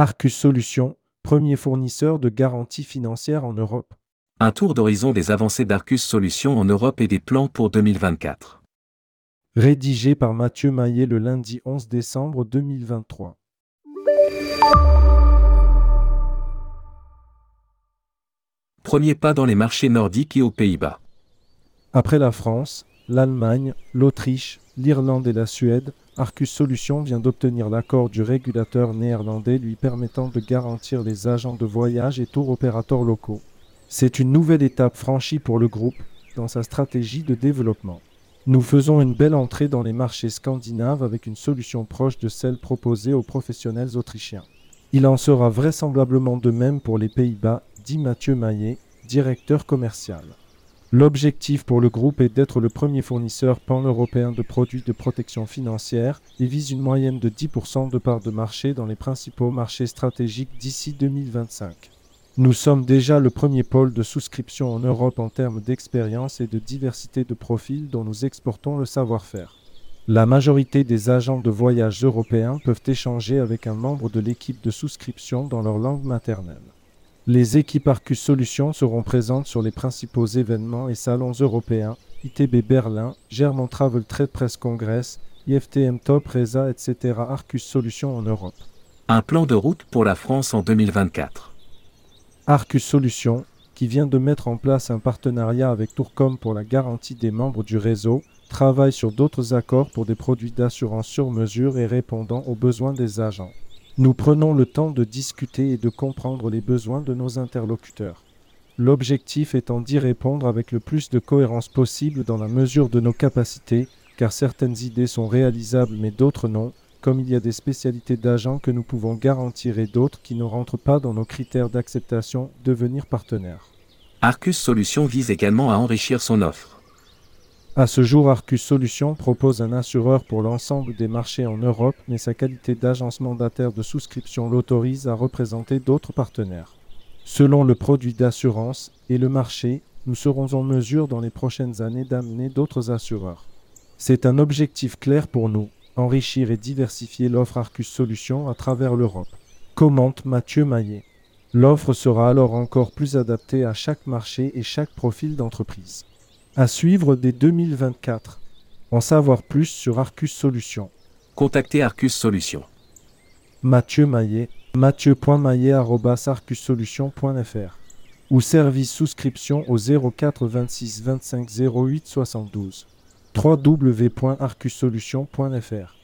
Arcus Solutions, premier fournisseur de garanties financières en Europe. Un tour d'horizon des avancées d'Arcus Solutions en Europe et des plans pour 2024. Rédigé par Mathieu Maillet le lundi 11 décembre 2023. Premier pas dans les marchés nordiques et aux Pays-Bas. Après la France, l'Allemagne, l'Autriche, l'Irlande et la Suède, Arcus Solutions vient d'obtenir l'accord du régulateur néerlandais lui permettant de garantir les agents de voyage et tour opérateurs locaux. C'est une nouvelle étape franchie pour le groupe dans sa stratégie de développement. Nous faisons une belle entrée dans les marchés scandinaves avec une solution proche de celle proposée aux professionnels autrichiens. Il en sera vraisemblablement de même pour les Pays-Bas, dit Mathieu Maillet, directeur commercial. L'objectif pour le groupe est d'être le premier fournisseur pan-européen de produits de protection financière et vise une moyenne de 10% de part de marché dans les principaux marchés stratégiques d'ici 2025. Nous sommes déjà le premier pôle de souscription en Europe en termes d'expérience et de diversité de profils dont nous exportons le savoir-faire. La majorité des agents de voyage européens peuvent échanger avec un membre de l'équipe de souscription dans leur langue maternelle. Les équipes Arcus Solutions seront présentes sur les principaux événements et salons européens, ITB Berlin, German Travel Trade Press Congress, IFTM Top, Reza, etc. Arcus Solutions en Europe. Un plan de route pour la France en 2024. Arcus Solutions, qui vient de mettre en place un partenariat avec Tourcom pour la garantie des membres du réseau, travaille sur d'autres accords pour des produits d'assurance sur mesure et répondant aux besoins des agents. Nous prenons le temps de discuter et de comprendre les besoins de nos interlocuteurs. L'objectif étant d'y répondre avec le plus de cohérence possible dans la mesure de nos capacités, car certaines idées sont réalisables mais d'autres non, comme il y a des spécialités d'agents que nous pouvons garantir et d'autres qui ne rentrent pas dans nos critères d'acceptation, devenir partenaires. Arcus Solutions vise également à enrichir son offre. À ce jour, Arcus Solutions propose un assureur pour l'ensemble des marchés en Europe, mais sa qualité d'agence mandataire de souscription l'autorise à représenter d'autres partenaires. Selon le produit d'assurance et le marché, nous serons en mesure dans les prochaines années d'amener d'autres assureurs. C'est un objectif clair pour nous, enrichir et diversifier l'offre Arcus Solutions à travers l'Europe. Commente Mathieu Maillet. L'offre sera alors encore plus adaptée à chaque marché et chaque profil d'entreprise. À suivre dès 2024. En savoir plus sur Arcus Solutions. Contactez Arcus Solutions. Mathieu Maillet, mathieu.maillet.arcussolutions.fr ou service souscription au 04 26 25 08 72 www.arcussolutions.fr